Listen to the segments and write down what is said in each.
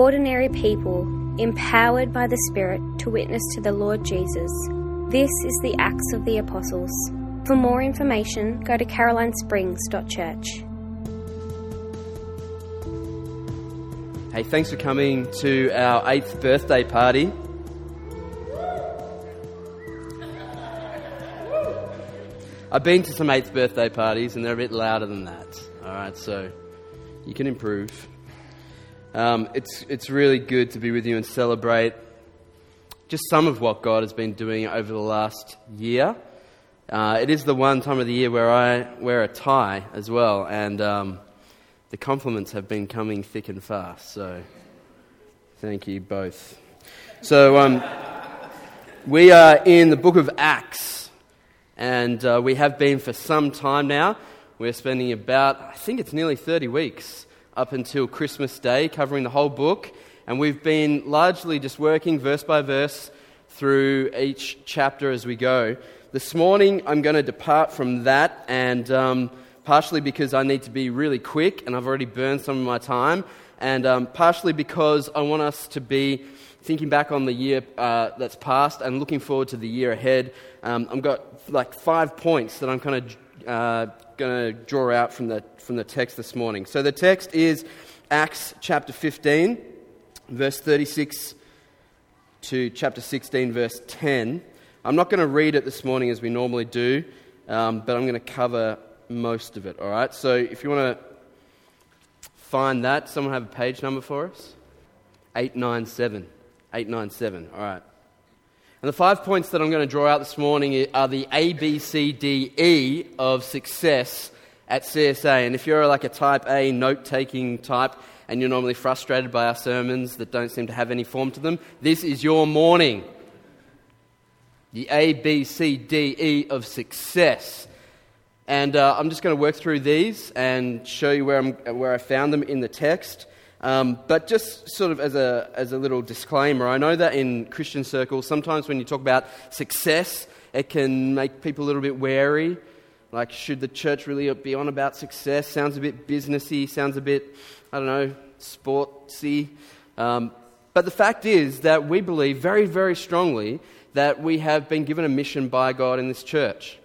ordinary people empowered by the Spirit to witness to the Lord Jesus. This is the Acts of the Apostles. For more information, go to carolinesprings.church. Hey, thanks for coming to our eighth birthday party. I've been to some eighth birthday parties and they're a bit louder than that. All right, so you can improve. Um, it's, it's really good to be with you and celebrate just some of what God has been doing over the last year. Uh, it is the one time of the year where I wear a tie as well, and um, the compliments have been coming thick and fast. So, thank you both. So, um, we are in the book of Acts, and uh, we have been for some time now. We're spending about, I think it's nearly 30 weeks up until Christmas Day, covering the whole book. And we've been largely just working verse by verse through each chapter as we go. This morning, I'm going to depart from that, and um, partially because I need to be really quick and I've already burned some of my time, and um, partially because I want us to be thinking back on the year uh, that's passed and looking forward to the year ahead. Um, I've got like five points that I'm kind of uh, going to draw out from the, from the text this morning. So the text is Acts chapter 15, verse 36 to chapter 16, verse 10. I'm not going to read it this morning as we normally do, um, but I'm going to cover most of it, all right? So if you want to find that, someone have a page number for us? 897. 897, all right. And the five points that I'm going to draw out this morning are the A, B, C, D, E of success at CSA. And if you're like a type A note taking type and you're normally frustrated by our sermons that don't seem to have any form to them, this is your morning. The A, B, C, D, E of success. And uh, I'm just going to work through these and show you where, I'm, where I found them in the text. Um, but just sort of as a, as a little disclaimer, I know that in Christian circles, sometimes when you talk about success, it can make people a little bit wary. Like, should the church really be on about success? Sounds a bit businessy, sounds a bit, I don't know, sportsy. Um, but the fact is that we believe very, very strongly that we have been given a mission by God in this church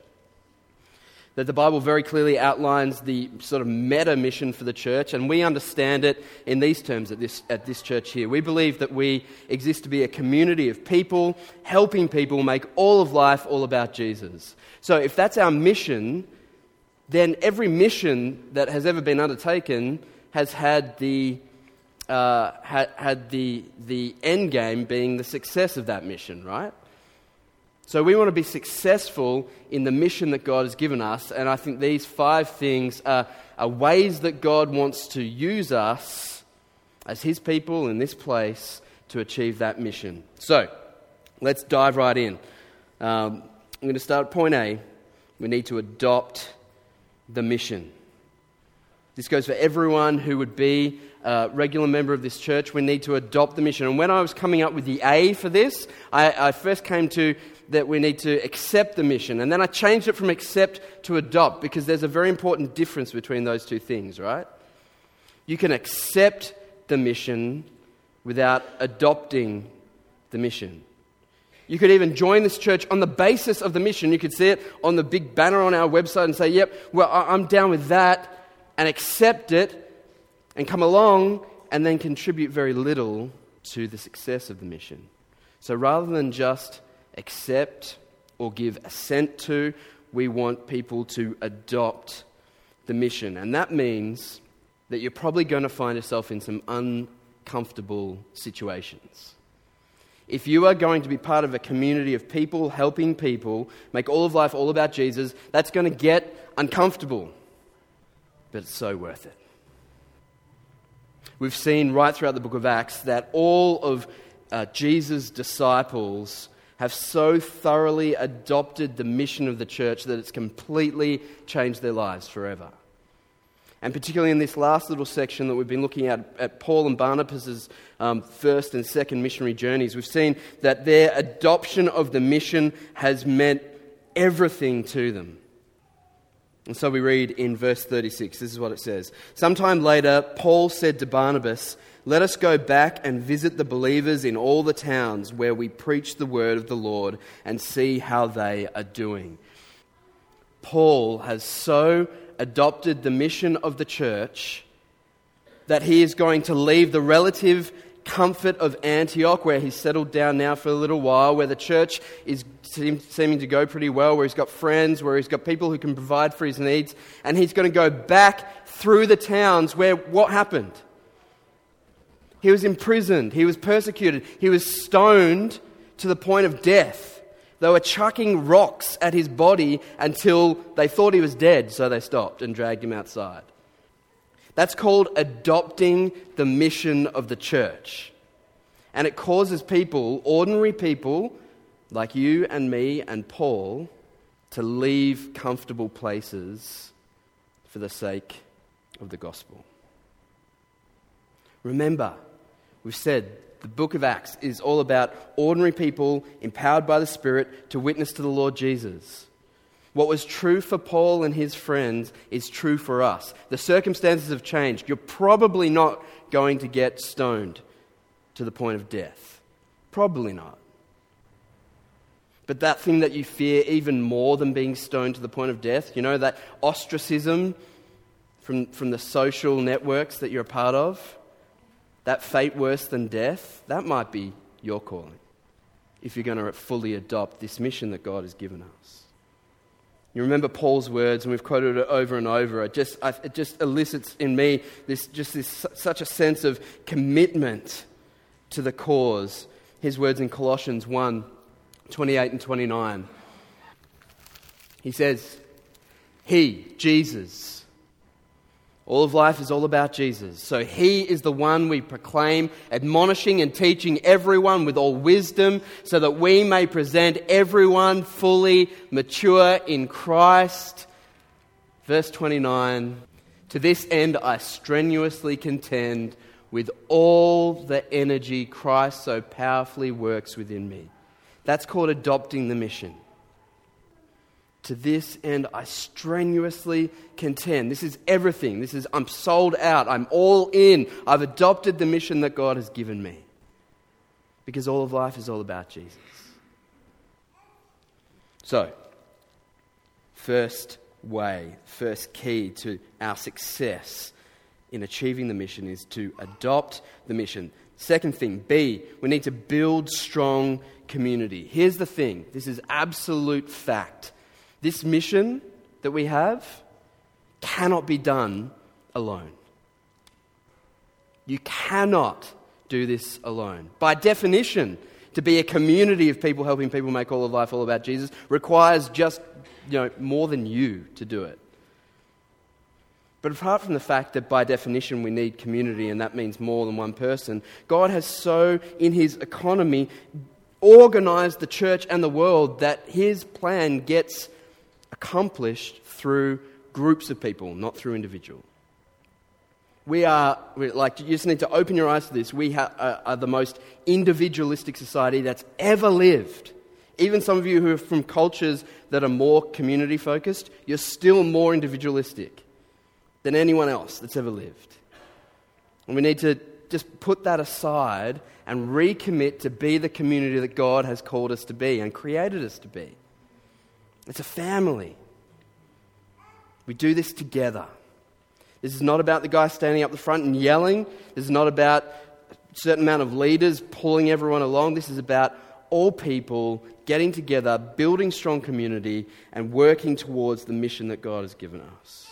that the Bible very clearly outlines the sort of meta mission for the church, and we understand it in these terms at this, at this church here. We believe that we exist to be a community of people, helping people make all of life all about Jesus. So if that's our mission, then every mission that has ever been undertaken has had the, uh, had, had the, the end game being the success of that mission, right? So we want to be successful in the mission that God has given us, and I think these five things are, are ways that God wants to use us as His people in this place to achieve that mission. So let's dive right in. Um, I'm going to start at point A. We need to adopt the mission. This goes for everyone who would be a regular member of this church. We need to adopt the mission. And when I was coming up with the A for this, I, I first came to that we need to accept the mission. And then I changed it from accept to adopt because there's a very important difference between those two things, right? You can accept the mission without adopting the mission. You could even join this church on the basis of the mission. You could see it on the big banner on our website and say, Yep, well, I'm down with that, and accept it and come along and then contribute very little to the success of the mission. So rather than just accept or give assent to. We want people to adopt the mission. And that means that you're probably going to find yourself in some uncomfortable situations. If you are going to be part of a community of people helping people make all of life all about Jesus, that's going to get uncomfortable. But it's so worth it. We've seen right throughout the book of Acts that all of uh, Jesus' disciples have so thoroughly adopted the mission of the church that it's completely changed their lives forever. And particularly in this last little section that we've been looking at, at Paul and Barnabas' um, first and second missionary journeys, we've seen that their adoption of the mission has meant everything to them. And so we read in verse 36, this is what it says. Sometime later, Paul said to Barnabas, Let us go back and visit the believers in all the towns where we preach the word of the Lord and see how they are doing. Paul has so adopted the mission of the church that he is going to leave the relative comfort of Antioch, where he's settled down now for a little while, where the church is seem, seeming to go pretty well, where he's got friends, where he's got people who can provide for his needs, and he's going to go back through the towns where what happened? He was imprisoned, he was persecuted, he was stoned to the point of death. They were chucking rocks at his body until they thought he was dead, so they stopped and dragged him outside. That's called adopting the mission of the church. And it causes people, ordinary people like you and me and Paul, to leave comfortable places for the sake of the gospel. Remember, We've said the book of Acts is all about ordinary people empowered by the Spirit to witness to the Lord Jesus. What was true for Paul and his friends is true for us. The circumstances have changed. You're probably not going to get stoned to the point of death. Probably not. But that thing that you fear even more than being stoned to the point of death, you know, that ostracism from, from the social networks that you're a part of, that fate worse than death, that might be your calling if you're going to fully adopt this mission that God has given us. You remember Paul's words, and we've quoted it over and over. It just, it just elicits in me this, just this, such a sense of commitment to the cause. His words in Colossians 1 28 and 29. He says, He, Jesus, all of life is all about Jesus. So he is the one we proclaim, admonishing and teaching everyone with all wisdom, so that we may present everyone fully mature in Christ. Verse 29 To this end I strenuously contend with all the energy Christ so powerfully works within me. That's called adopting the mission. To this end, I strenuously contend. This is everything. This is, I'm sold out. I'm all in. I've adopted the mission that God has given me. Because all of life is all about Jesus. So, first way, first key to our success in achieving the mission is to adopt the mission. Second thing, B, we need to build strong community. Here's the thing this is absolute fact. This mission that we have cannot be done alone. You cannot do this alone. By definition, to be a community of people helping people make all of life all about Jesus requires just you know, more than you to do it. But apart from the fact that by definition we need community and that means more than one person, God has so, in His economy, organized the church and the world that His plan gets accomplished through groups of people, not through individual. We are, like, you just need to open your eyes to this. We ha- uh, are the most individualistic society that's ever lived. Even some of you who are from cultures that are more community focused, you're still more individualistic than anyone else that's ever lived. And we need to just put that aside and recommit to be the community that God has called us to be and created us to be. It's a family. We do this together. This is not about the guy standing up the front and yelling. This is not about a certain amount of leaders pulling everyone along. This is about all people getting together, building strong community, and working towards the mission that God has given us.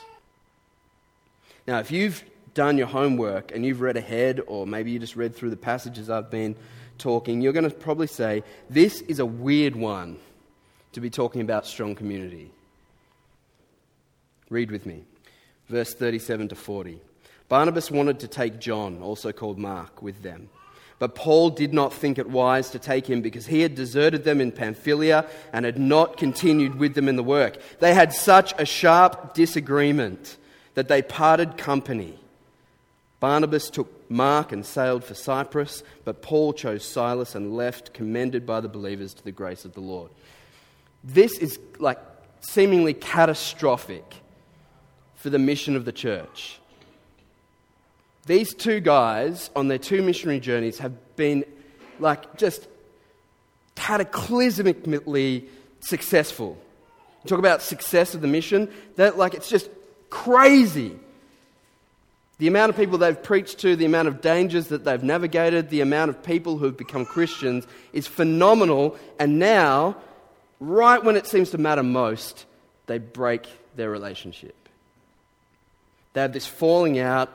Now, if you've done your homework and you've read ahead, or maybe you just read through the passages I've been talking, you're going to probably say, This is a weird one to be talking about strong community. Read with me, verse 37 to 40. Barnabas wanted to take John, also called Mark, with them. But Paul did not think it wise to take him because he had deserted them in Pamphylia and had not continued with them in the work. They had such a sharp disagreement that they parted company. Barnabas took Mark and sailed for Cyprus, but Paul chose Silas and left, commended by the believers to the grace of the Lord. This is like seemingly catastrophic for the mission of the church. These two guys on their two missionary journeys have been like just cataclysmically successful. You talk about success of the mission, that like it's just crazy. The amount of people they've preached to, the amount of dangers that they've navigated, the amount of people who have become Christians is phenomenal. And now, right when it seems to matter most, they break their relationship. They have this falling out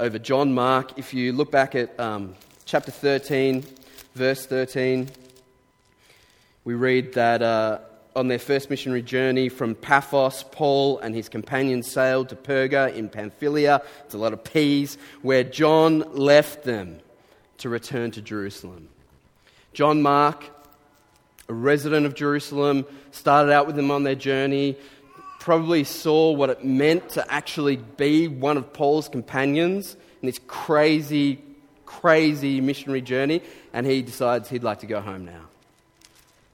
over John Mark. If you look back at um, chapter 13, verse 13, we read that uh, on their first missionary journey from Paphos, Paul and his companions sailed to Perga in Pamphylia. It's a lot of P's, where John left them to return to Jerusalem. John Mark, a resident of Jerusalem, started out with them on their journey, probably saw what it meant to actually be one of Paul's companions in this crazy, crazy missionary journey, and he decides he'd like to go home now.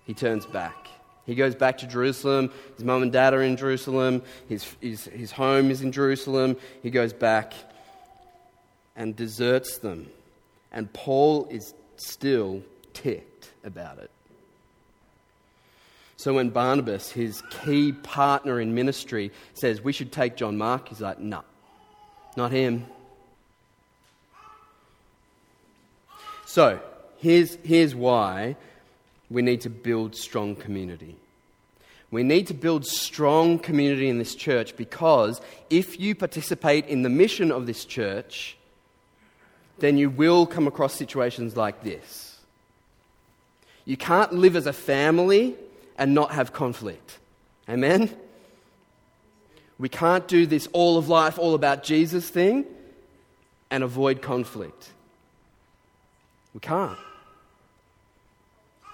He turns back. He goes back to Jerusalem. His mum and dad are in Jerusalem. His, his, his home is in Jerusalem. He goes back and deserts them. And Paul is still ticked about it. So when Barnabas, his key partner in ministry, says, We should take John Mark, he's like, No, not him. So here's, here's why we need to build strong community. We need to build strong community in this church because if you participate in the mission of this church, then you will come across situations like this. You can't live as a family and not have conflict. Amen? We can't do this all of life, all about Jesus thing and avoid conflict. We can't.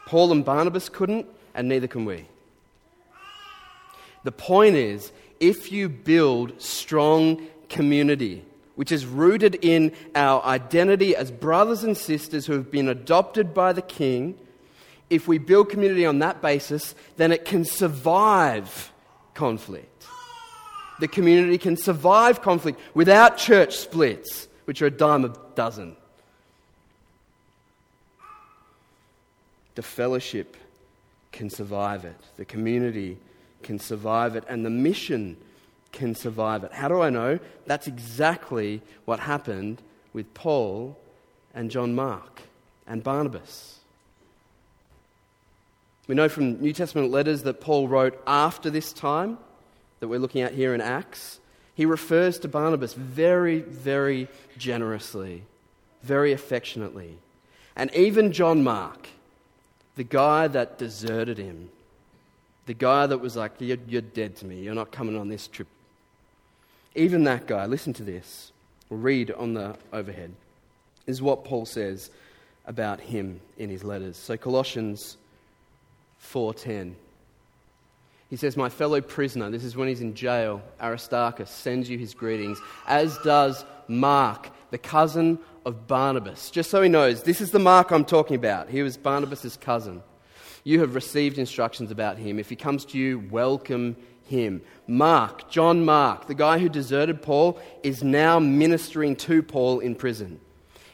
Paul and Barnabas couldn't, and neither can we. The point is, if you build strong community, which is rooted in our identity as brothers and sisters who have been adopted by the King, if we build community on that basis, then it can survive conflict. The community can survive conflict without church splits, which are a dime a dozen. The fellowship can survive it, the community can survive it, and the mission can survive it. How do I know? That's exactly what happened with Paul and John Mark and Barnabas. We know from New Testament letters that Paul wrote after this time that we're looking at here in Acts. He refers to Barnabas very, very generously, very affectionately. And even John Mark, the guy that deserted him, the guy that was like, you're, you're dead to me, you're not coming on this trip. Even that guy, listen to this. Read on the overhead. Is what Paul says about him in his letters. So Colossians 4:10. He says, "My fellow prisoner, this is when he's in jail, Aristarchus sends you his greetings, as does Mark, the cousin of Barnabas. Just so he knows, this is the Mark I'm talking about. He was Barnabas' cousin. You have received instructions about him. If he comes to you, welcome him. Mark, John Mark, the guy who deserted Paul, is now ministering to Paul in prison.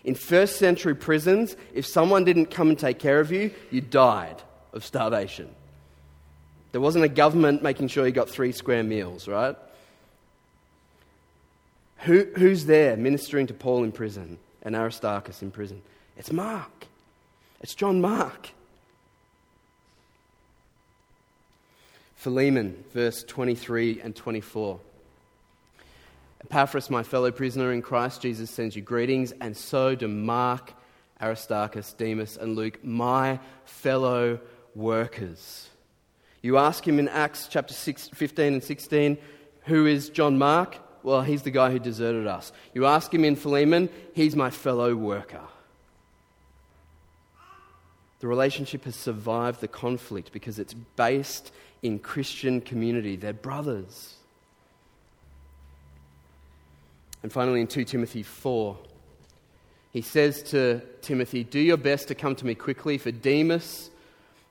In first century prisons, if someone didn't come and take care of you, you died of starvation. There wasn't a government making sure you got three square meals, right? Who, who's there ministering to Paul in prison and Aristarchus in prison? It's Mark. It's John Mark. Philemon, verse 23 and 24. Epaphras, my fellow prisoner in Christ Jesus, sends you greetings, and so do Mark, Aristarchus, Demas, and Luke, my fellow workers. You ask him in Acts chapter 6, 15 and 16, who is John Mark? Well, he's the guy who deserted us. You ask him in Philemon, he's my fellow worker. The relationship has survived the conflict because it's based in Christian community. They're brothers. And finally, in 2 Timothy 4, he says to Timothy, Do your best to come to me quickly, for Demas,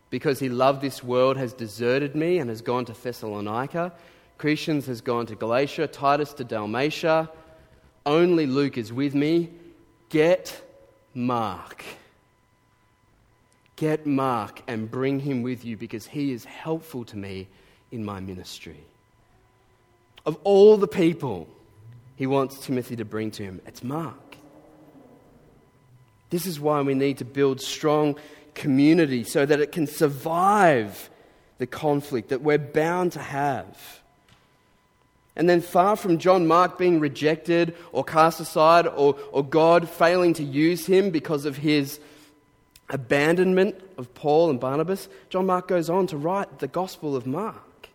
because he loved this world, has deserted me and has gone to Thessalonica. Crescens has gone to Galatia, Titus to Dalmatia. only Luke is with me, get Mark. Get Mark and bring him with you because he is helpful to me in my ministry. Of all the people he wants Timothy to bring to him, it's Mark. This is why we need to build strong community so that it can survive the conflict that we're bound to have. And then, far from John Mark being rejected or cast aside or, or God failing to use him because of his abandonment of Paul and Barnabas, John Mark goes on to write the Gospel of Mark.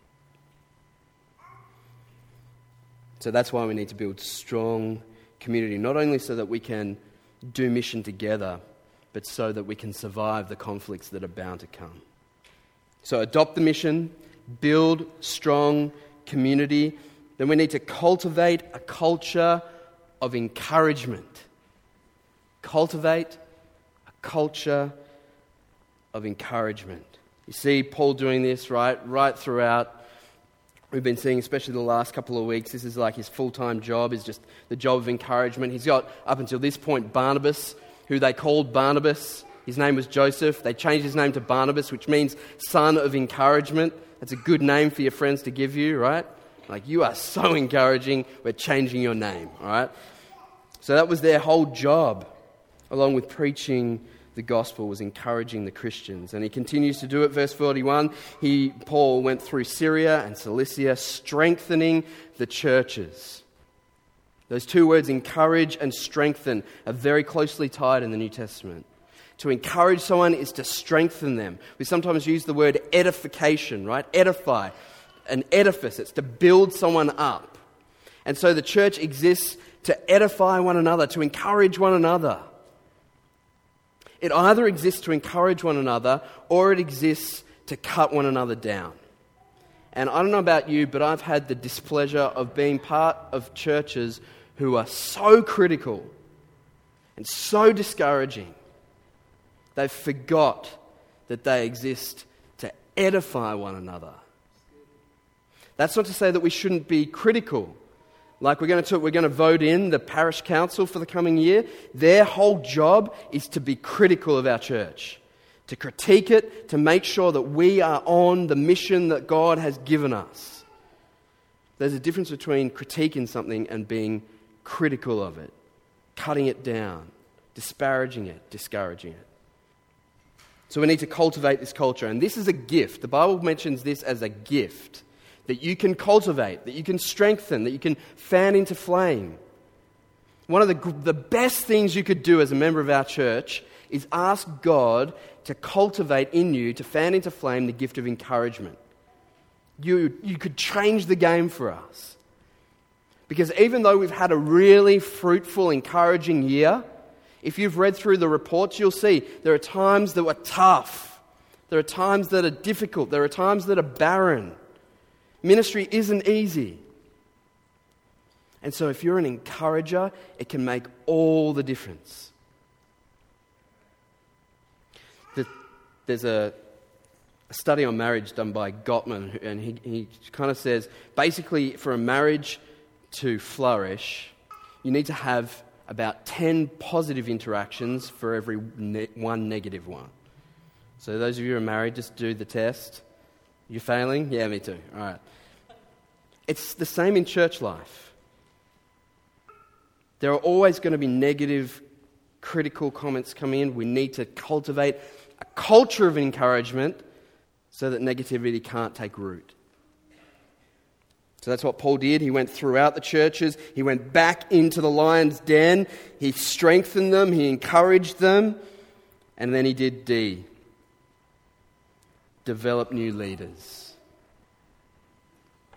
So that's why we need to build strong community, not only so that we can do mission together, but so that we can survive the conflicts that are bound to come. So adopt the mission, build strong community. Then we need to cultivate a culture of encouragement. Cultivate a culture of encouragement. You see Paul doing this, right? Right throughout. We've been seeing, especially the last couple of weeks, this is like his full time job, is just the job of encouragement. He's got, up until this point, Barnabas, who they called Barnabas. His name was Joseph. They changed his name to Barnabas, which means son of encouragement. That's a good name for your friends to give you, right? Like, you are so encouraging, we're changing your name, all right? So that was their whole job, along with preaching the gospel, was encouraging the Christians. And he continues to do it. Verse 41 he, Paul went through Syria and Cilicia, strengthening the churches. Those two words, encourage and strengthen, are very closely tied in the New Testament. To encourage someone is to strengthen them. We sometimes use the word edification, right? Edify. An edifice, it's to build someone up. And so the church exists to edify one another, to encourage one another. It either exists to encourage one another or it exists to cut one another down. And I don't know about you, but I've had the displeasure of being part of churches who are so critical and so discouraging. They've forgot that they exist to edify one another. That's not to say that we shouldn't be critical. Like we're going to, we're going to vote in the parish council for the coming year. Their whole job is to be critical of our church, to critique it, to make sure that we are on the mission that God has given us. There's a difference between critiquing something and being critical of it, cutting it down, disparaging it, discouraging it. So we need to cultivate this culture. And this is a gift. The Bible mentions this as a gift that you can cultivate, that you can strengthen, that you can fan into flame. One of the, the best things you could do as a member of our church is ask God to cultivate in you, to fan into flame, the gift of encouragement. You, you could change the game for us. Because even though we've had a really fruitful, encouraging year, if you've read through the reports, you'll see there are times that were tough. There are times that are difficult. There are times that are barren. Ministry isn't easy. And so, if you're an encourager, it can make all the difference. There's a, study on marriage done by Gottman, and he, he kind of says basically, for a marriage to flourish, you need to have about 10 positive interactions for every ne- one negative one. So, those of you who are married, just do the test. You're failing? Yeah, me too. All right. It's the same in church life. There are always going to be negative, critical comments coming in. We need to cultivate a culture of encouragement so that negativity can't take root. So that's what Paul did. He went throughout the churches, he went back into the lion's den, he strengthened them, he encouraged them, and then he did D develop new leaders.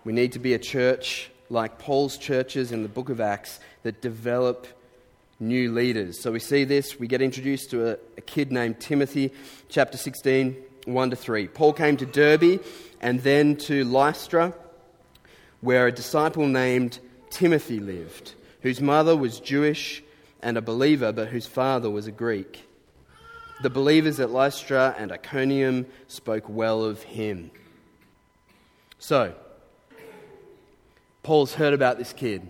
We need to be a church like Paul's churches in the book of Acts that develop new leaders. So we see this. We get introduced to a, a, kid named Timothy, chapter 16, 1 to 3. Paul came to Derbe and then to Lystra where a disciple named Timothy lived, whose mother was Jewish and a believer, but whose father was a Greek. The believers at Lystra and Iconium spoke well of him. So, Paul's heard about this kid.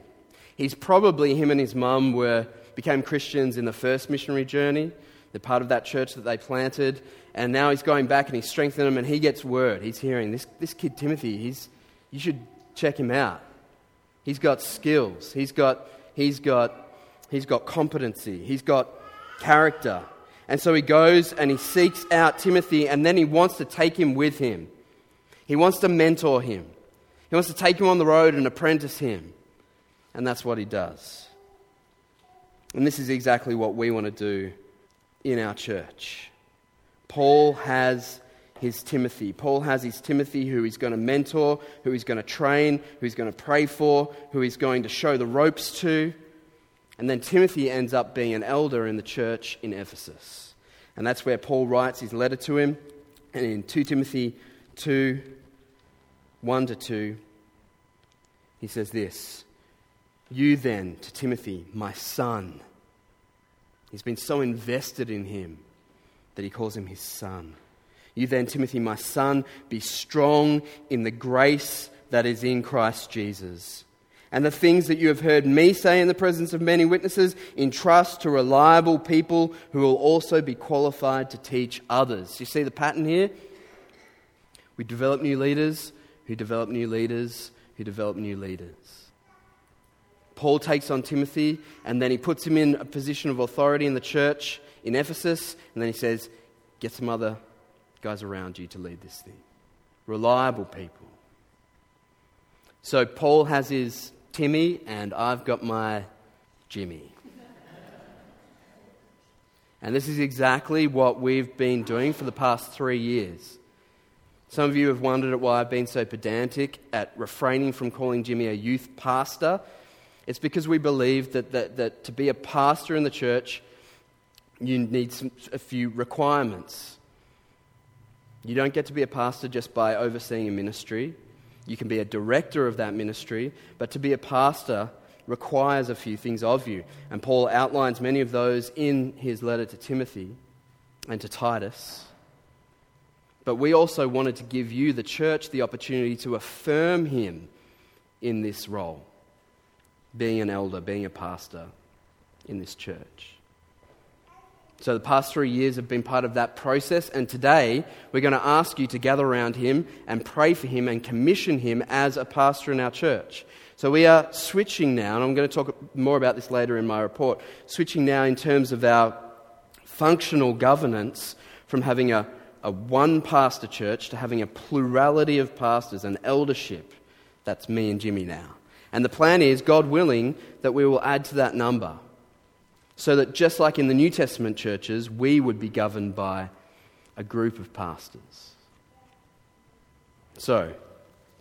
He's probably, him and his mum were, became Christians in the first missionary journey. They're part of that church that they planted. And now he's going back and he's strengthening them and he gets word. He's hearing this, this kid, Timothy, he's, you should check him out. He's got skills. He's got, he's got, he's got competency. He's got character. And so he goes and he seeks out Timothy and then he wants to take him with him. He wants to mentor him. He wants to take him on the road and apprentice him. And that's what he does. And this is exactly what we want to do in our church. Paul has his Timothy. Paul has his Timothy who he's going to mentor, who he's going to train, who he's going to pray for, who he's going to show the ropes to. And then Timothy ends up being an elder in the church in Ephesus. And that's where Paul writes his letter to him. And in 2 Timothy 2 1 to 2, he says this You then, to Timothy, my son. He's been so invested in him that he calls him his son. You then, Timothy, my son, be strong in the grace that is in Christ Jesus. And the things that you have heard me say in the presence of many witnesses, entrust to reliable people who will also be qualified to teach others. You see the pattern here? We develop new leaders who develop new leaders who develop new leaders. Paul takes on Timothy and then he puts him in a position of authority in the church in Ephesus, and then he says, Get some other guys around you to lead this thing. Reliable people. So Paul has his Timmy, and I've got my Jimmy. And this is exactly what we've been doing for the past three years. Some of you have wondered at why I've been so pedantic at refraining from calling Jimmy a youth pastor. It's because we believe that, that, that to be a pastor in the church, you need some, a few requirements. You don't get to be a pastor just by overseeing a ministry. You can be a director of that ministry, but to be a pastor requires a few things of you. And Paul outlines many of those in his letter to Timothy and to Titus. But we also wanted to give you, the church, the opportunity to affirm him in this role being an elder, being a pastor in this church. So, the past three years have been part of that process, and today we're going to ask you to gather around him and pray for him and commission him as a pastor in our church. So, we are switching now, and I'm going to talk more about this later in my report, switching now in terms of our functional governance from having a, a one pastor church to having a plurality of pastors and eldership. That's me and Jimmy now. And the plan is, God willing, that we will add to that number so that just like in the New Testament churches, we would be governed by a group of pastors. So,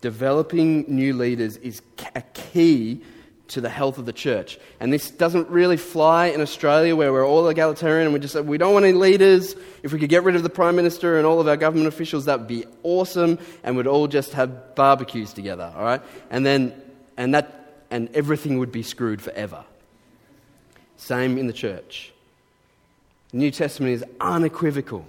developing new leaders is a key to the health of the church. And this doesn't really fly in Australia where we're all egalitarian and we just say, we don't want any leaders. If we could get rid of the Prime Minister and all of our government officials, that would be awesome and we'd all just have barbecues together, all right? And then, and that, and everything would be screwed forever. Same in the church. The New Testament is unequivocal.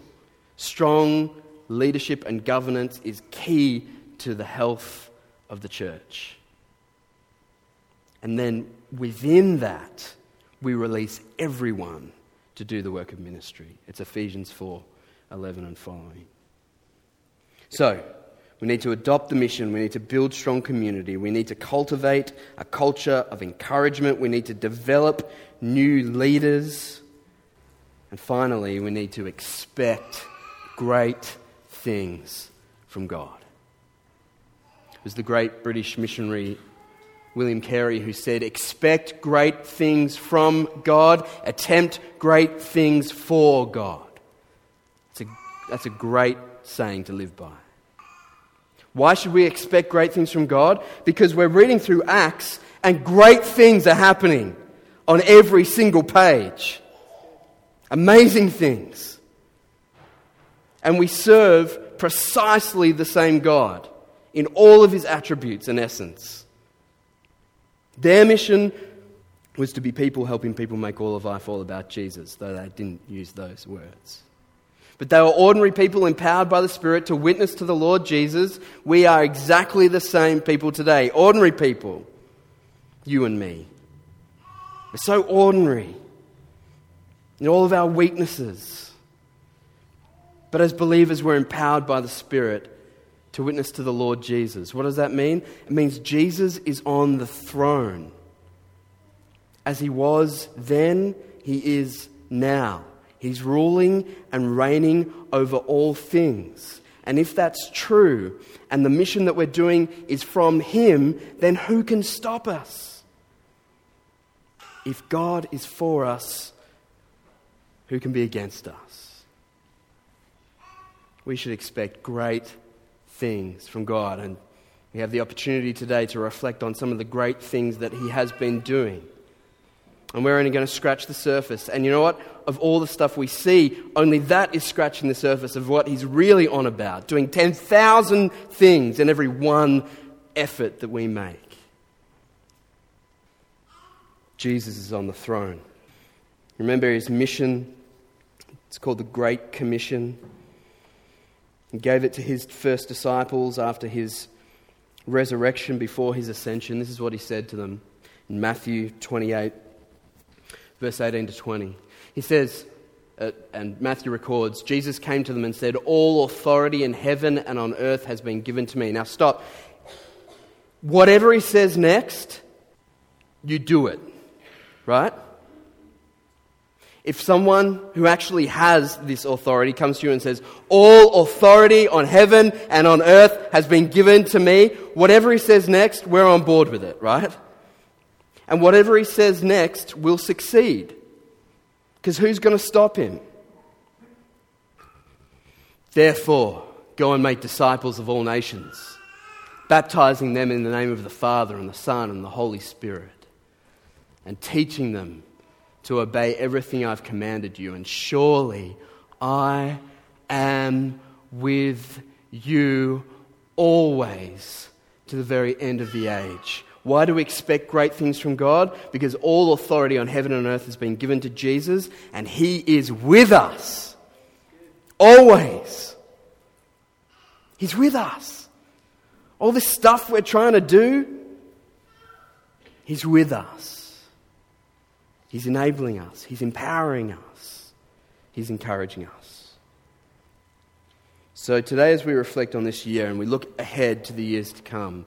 Strong leadership and governance is key to the health of the church. And then within that, we release everyone to do the work of ministry. It's Ephesians 4 11 and following. So, we need to adopt the mission. We need to build strong community. We need to cultivate a culture of encouragement. We need to develop new leaders. And finally, we need to expect great things from God. It was the great British missionary William Carey who said, Expect great things from God, attempt great things for God. That's a, that's a great saying to live by. Why should we expect great things from God? Because we're reading through Acts and great things are happening on every single page. Amazing things. And we serve precisely the same God in all of his attributes and essence. Their mission was to be people helping people make all of life all about Jesus, though they didn't use those words. But they were ordinary people empowered by the Spirit to witness to the Lord Jesus. We are exactly the same people today. Ordinary people. You and me. We're so ordinary in all of our weaknesses. But as believers, we're empowered by the Spirit to witness to the Lord Jesus. What does that mean? It means Jesus is on the throne. As he was then, he is now. He's ruling and reigning over all things. And if that's true, and the mission that we're doing is from Him, then who can stop us? If God is for us, who can be against us? We should expect great things from God, and we have the opportunity today to reflect on some of the great things that He has been doing. And we're only going to scratch the surface. And you know what? Of all the stuff we see, only that is scratching the surface of what he's really on about, doing 10,000 things in every one effort that we make. Jesus is on the throne. Remember his mission? It's called the Great Commission. He gave it to his first disciples after his resurrection, before his ascension. This is what he said to them in Matthew 28 verse 18 to 20. He says, uh, and Matthew records, Jesus came to them and said, All authority in heaven and on earth has been given to me. Now stop. Whatever he says next, you do it. Right? If someone who actually has this authority comes to you and says, All authority on heaven and on earth has been given to me, whatever he says next, we're on board with it, right? And whatever he says next will succeed. Because who's going to stop him? Therefore, go and make disciples of all nations, baptizing them in the name of the Father and the Son and the Holy Spirit, and teaching them to obey everything I've commanded you. And surely I am with you always to the very end of the age. Why do we expect great things from God? Because all authority on heaven and earth has been given to Jesus, and He is with us. Always. He's with us. All this stuff we're trying to do, He's with us. He's enabling us, He's empowering us, He's encouraging us. So, today, as we reflect on this year and we look ahead to the years to come,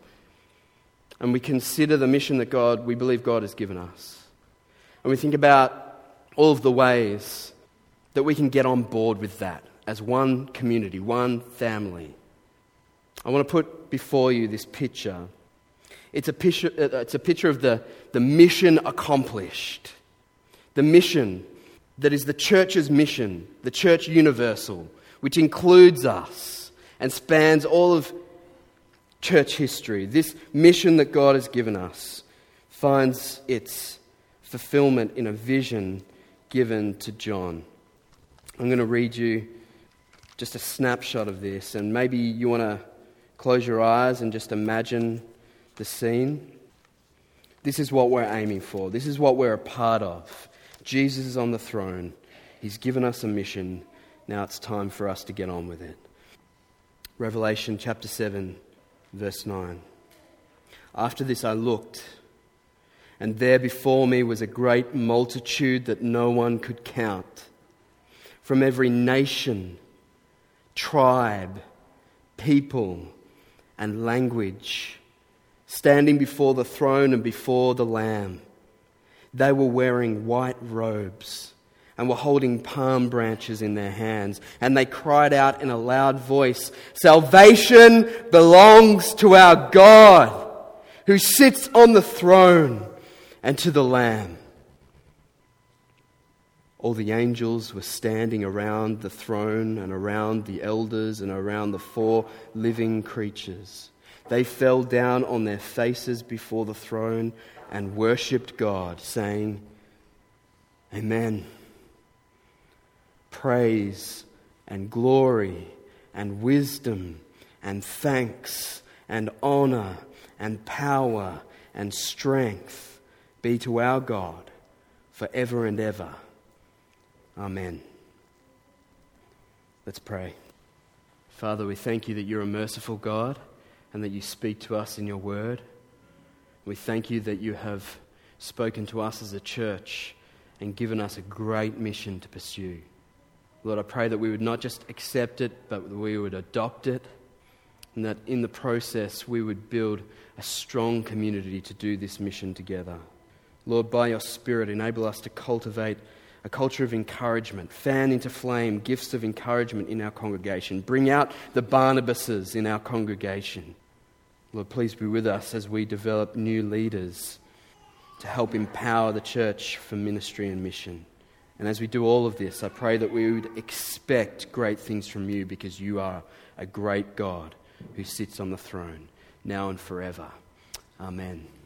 and we consider the mission that God, we believe God has given us. And we think about all of the ways that we can get on board with that as one community, one family. I want to put before you this picture. It's a picture, it's a picture of the, the mission accomplished. The mission that is the church's mission, the church universal, which includes us and spans all of church history, this mission that God has given us, finds its fulfillment in a vision given to John. I'm going to read you just a snapshot of this, and maybe you want to close your eyes and just imagine the scene. This is what we're aiming for, this is what we're a part of. Jesus is on the throne, He's given us a mission. Now it's time for us to get on with it. Revelation chapter 7 Verse 9. After this I looked, and there before me was a great multitude that no one could count, from every nation, tribe, people, and language, standing before the throne and before the Lamb. They were wearing white robes and were holding palm branches in their hands. And they cried out in a loud voice Salvation belongs to our God who sits on the throne and to the Lamb. All the angels were standing around the throne and around the elders and around the four living creatures. They fell down on their faces before the throne and worshipped God, saying, Amen praise and glory and wisdom and thanks and honor and power and strength be to our God forever and ever. Amen. Let's pray. Father, we thank you that you're a merciful God and that you speak to us in your word. We thank you that you have spoken to us as a church and given us a great mission to pursue. Lord, I pray that we would not just accept it, but we would adopt it, and that in the process we would build a strong community to do this mission together. Lord, by your Spirit, enable us to cultivate a culture of encouragement, fan into flame gifts of encouragement in our congregation, bring out the Barnabases in our congregation. Lord, please be with us as we develop new leaders to help empower the church for ministry and mission. And as we do all of this, I pray that we would expect great things from you because you are a great God who sits on the throne now and forever. Amen.